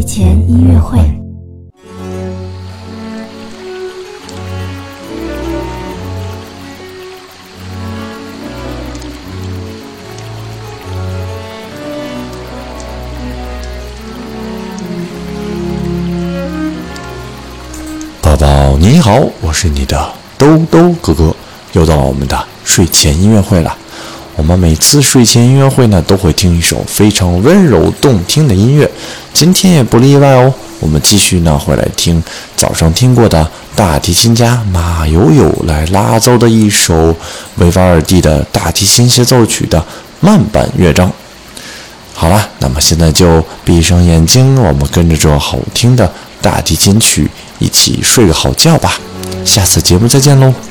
睡前音乐会。宝宝你好，我是你的兜兜哥哥，又到了我们的睡前音乐会了。我们每次睡前音乐会呢，都会听一首非常温柔动听的音乐，今天也不例外哦。我们继续呢，会来听早上听过的大提琴家马友友来拉奏的一首维瓦尔第的大提琴协奏曲的慢板乐章。好了，那么现在就闭上眼睛，我们跟着这好听的大提琴曲一起睡个好觉吧。下次节目再见喽。